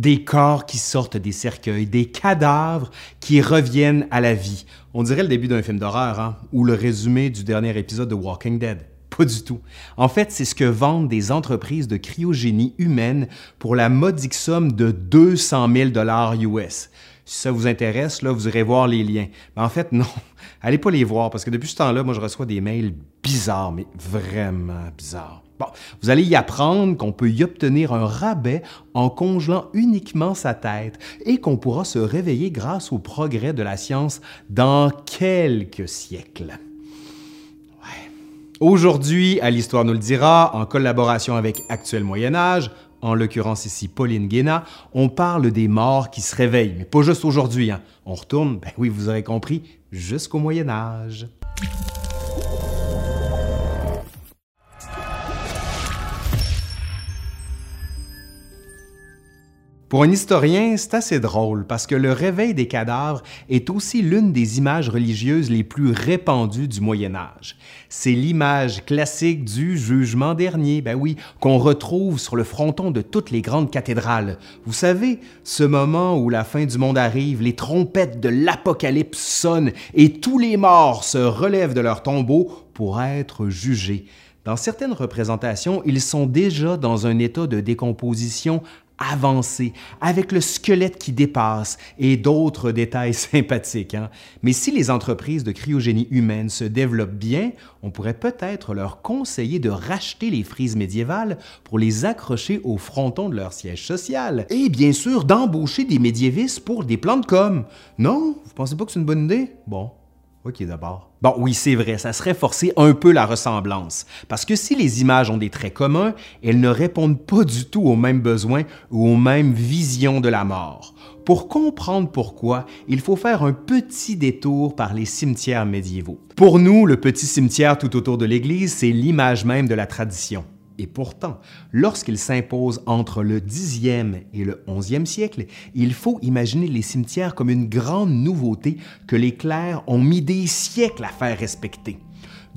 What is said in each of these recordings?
Des corps qui sortent des cercueils, des cadavres qui reviennent à la vie. On dirait le début d'un film d'horreur, hein? ou le résumé du dernier épisode de Walking Dead. Pas du tout. En fait, c'est ce que vendent des entreprises de cryogénie humaine pour la modique somme de 200 000 dollars US. Si ça vous intéresse, là, vous irez voir les liens. Mais en fait, non. Allez pas les voir parce que depuis ce temps-là, moi, je reçois des mails bizarres, mais vraiment bizarres. Bon, vous allez y apprendre qu'on peut y obtenir un rabais en congelant uniquement sa tête et qu'on pourra se réveiller grâce au progrès de la science dans quelques siècles. Aujourd'hui, à l'Histoire nous le dira, en collaboration avec Actuel Moyen Âge, en l'occurrence ici Pauline Guéna, on parle des morts qui se réveillent, mais pas juste aujourd'hui. Hein. On retourne, ben oui, vous aurez compris, jusqu'au Moyen Âge. Pour un historien, c'est assez drôle parce que le réveil des cadavres est aussi l'une des images religieuses les plus répandues du Moyen Âge. C'est l'image classique du jugement dernier, ben oui, qu'on retrouve sur le fronton de toutes les grandes cathédrales. Vous savez, ce moment où la fin du monde arrive, les trompettes de l'Apocalypse sonnent et tous les morts se relèvent de leur tombeau pour être jugés. Dans certaines représentations, ils sont déjà dans un état de décomposition avancé, avec le squelette qui dépasse et d'autres détails sympathiques. Hein. Mais si les entreprises de cryogénie humaine se développent bien, on pourrait peut-être leur conseiller de racheter les frises médiévales pour les accrocher au fronton de leur siège social. Et bien sûr, d'embaucher des médiévistes pour des plans de com. Non? Vous pensez pas que c'est une bonne idée? Bon, OK, d'abord. Bon, oui, c'est vrai, ça serait forcer un peu la ressemblance. Parce que si les images ont des traits communs, elles ne répondent pas du tout aux mêmes besoins ou aux mêmes visions de la mort. Pour comprendre pourquoi, il faut faire un petit détour par les cimetières médiévaux. Pour nous, le petit cimetière tout autour de l'église, c'est l'image même de la tradition. Et pourtant, lorsqu'il s'impose entre le 10e et le 11e siècle, il faut imaginer les cimetières comme une grande nouveauté que les clercs ont mis des siècles à faire respecter.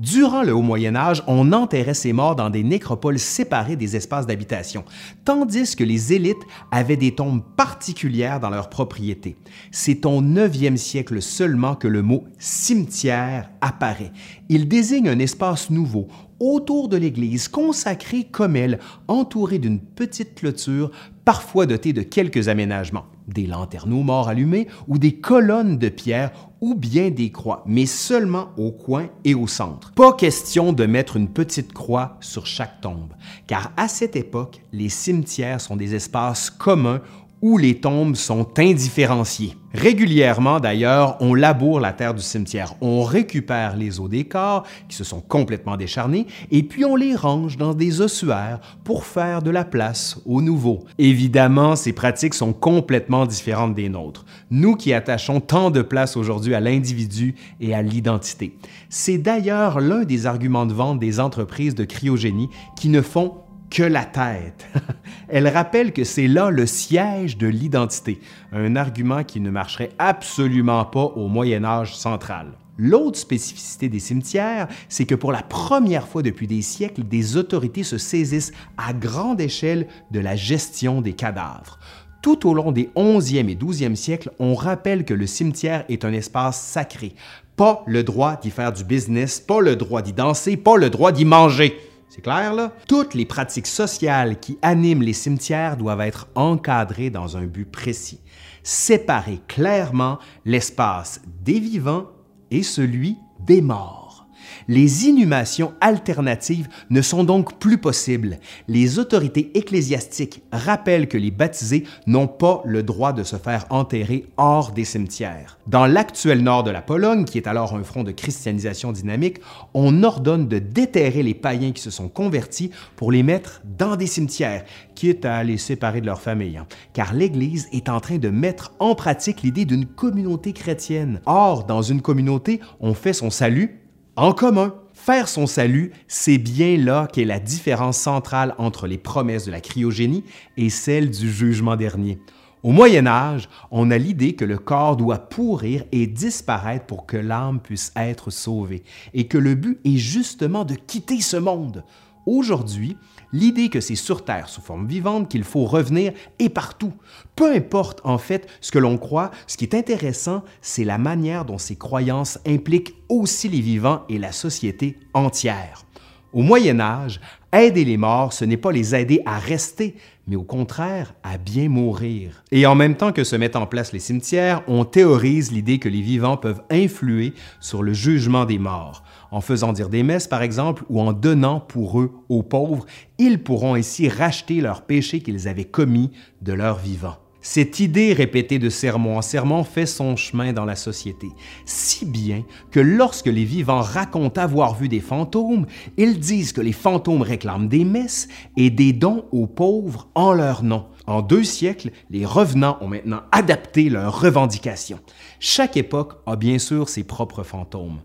Durant le Haut Moyen Âge, on enterrait ces morts dans des nécropoles séparées des espaces d'habitation, tandis que les élites avaient des tombes particulières dans leurs propriétés. C'est au 9e siècle seulement que le mot cimetière apparaît. Il désigne un espace nouveau autour de l'église, consacrée comme elle, entourée d'une petite clôture, parfois dotée de quelques aménagements, des lanterneaux morts allumés ou des colonnes de pierre ou bien des croix, mais seulement au coin et au centre. Pas question de mettre une petite croix sur chaque tombe, car à cette époque, les cimetières sont des espaces communs où les tombes sont indifférenciées. Régulièrement, d'ailleurs, on laboure la terre du cimetière, on récupère les os des corps qui se sont complètement décharnés, et puis on les range dans des ossuaires pour faire de la place aux nouveaux. Évidemment, ces pratiques sont complètement différentes des nôtres, nous qui attachons tant de place aujourd'hui à l'individu et à l'identité. C'est d'ailleurs l'un des arguments de vente des entreprises de cryogénie qui ne font que la tête. Elle rappelle que c'est là le siège de l'identité, un argument qui ne marcherait absolument pas au Moyen Âge central. L'autre spécificité des cimetières, c'est que pour la première fois depuis des siècles, des autorités se saisissent à grande échelle de la gestion des cadavres. Tout au long des 11e et 12e siècles, on rappelle que le cimetière est un espace sacré. Pas le droit d'y faire du business, pas le droit d'y danser, pas le droit d'y manger. C'est clair, là? Toutes les pratiques sociales qui animent les cimetières doivent être encadrées dans un but précis. Séparer clairement l'espace des vivants et celui des morts. Les inhumations alternatives ne sont donc plus possibles. Les autorités ecclésiastiques rappellent que les baptisés n'ont pas le droit de se faire enterrer hors des cimetières. Dans l'actuel nord de la Pologne, qui est alors un front de christianisation dynamique, on ordonne de déterrer les païens qui se sont convertis pour les mettre dans des cimetières, quitte à les séparer de leur famille. Hein. Car l'Église est en train de mettre en pratique l'idée d'une communauté chrétienne. Or, dans une communauté, on fait son salut en commun. Faire son salut, c'est bien là qu'est la différence centrale entre les promesses de la cryogénie et celles du jugement dernier. Au Moyen Âge, on a l'idée que le corps doit pourrir et disparaître pour que l'âme puisse être sauvée, et que le but est justement de quitter ce monde. Aujourd'hui, l'idée que c'est sur Terre sous forme vivante qu'il faut revenir est partout. Peu importe en fait ce que l'on croit, ce qui est intéressant, c'est la manière dont ces croyances impliquent aussi les vivants et la société entière. Au Moyen Âge, aider les morts, ce n'est pas les aider à rester, mais au contraire à bien mourir. Et en même temps que se mettent en place les cimetières, on théorise l'idée que les vivants peuvent influer sur le jugement des morts. En faisant dire des messes, par exemple, ou en donnant pour eux aux pauvres, ils pourront ainsi racheter leurs péchés qu'ils avaient commis de leur vivant. Cette idée répétée de sermon en sermon fait son chemin dans la société, si bien que lorsque les vivants racontent avoir vu des fantômes, ils disent que les fantômes réclament des messes et des dons aux pauvres en leur nom. En deux siècles, les revenants ont maintenant adapté leurs revendications. Chaque époque a bien sûr ses propres fantômes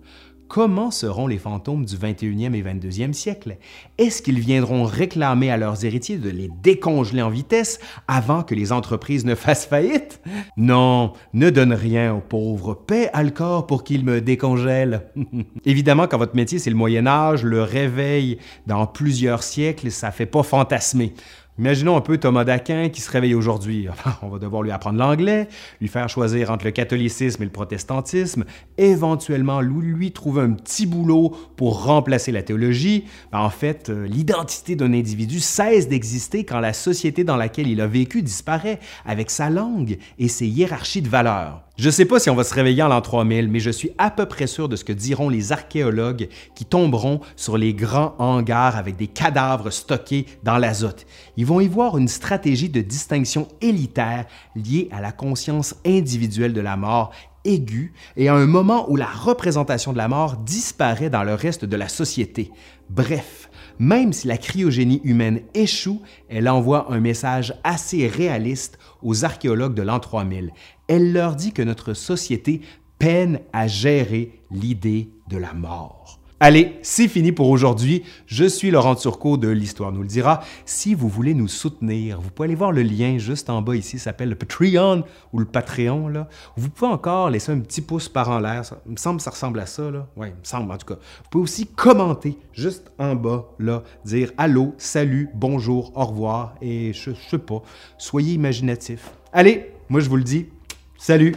comment seront les fantômes du 21e et 22e siècle? Est-ce qu'ils viendront réclamer à leurs héritiers de les décongeler en vitesse avant que les entreprises ne fassent faillite? Non, ne donne rien aux pauvres, paix à le corps pour qu'ils me décongèlent. Évidemment, quand votre métier c'est le Moyen Âge, le réveil dans plusieurs siècles, ça fait pas fantasmer. Imaginons un peu Thomas d'Aquin qui se réveille aujourd'hui. On va devoir lui apprendre l'anglais, lui faire choisir entre le catholicisme et le protestantisme, éventuellement lui trouver un petit boulot pour remplacer la théologie. Ben, en fait, euh, l'identité d'un individu cesse d'exister quand la société dans laquelle il a vécu disparaît, avec sa langue et ses hiérarchies de valeurs. Je ne sais pas si on va se réveiller en l'an 3000, mais je suis à peu près sûr de ce que diront les archéologues qui tomberont sur les grands hangars avec des cadavres stockés dans l'azote. Ils vont y voir une stratégie de distinction élitaire liée à la conscience individuelle de la mort aiguë et à un moment où la représentation de la mort disparaît dans le reste de la société. Bref, même si la cryogénie humaine échoue, elle envoie un message assez réaliste aux archéologues de l'an 3000. Elle leur dit que notre société peine à gérer l'idée de la mort. Allez, c'est fini pour aujourd'hui. Je suis Laurent Turcot de l'Histoire nous le dira. Si vous voulez nous soutenir, vous pouvez aller voir le lien juste en bas ici, ça s'appelle le Patreon ou le Patreon. Là. Vous pouvez encore laisser un petit pouce par en l'air. Il me semble que ça ressemble à ça. Là. Il me semble en tout cas. Vous pouvez aussi commenter juste en bas, là, dire allô, salut, bonjour, au revoir et je sais pas, soyez imaginatif. Allez, moi je vous le dis, salut!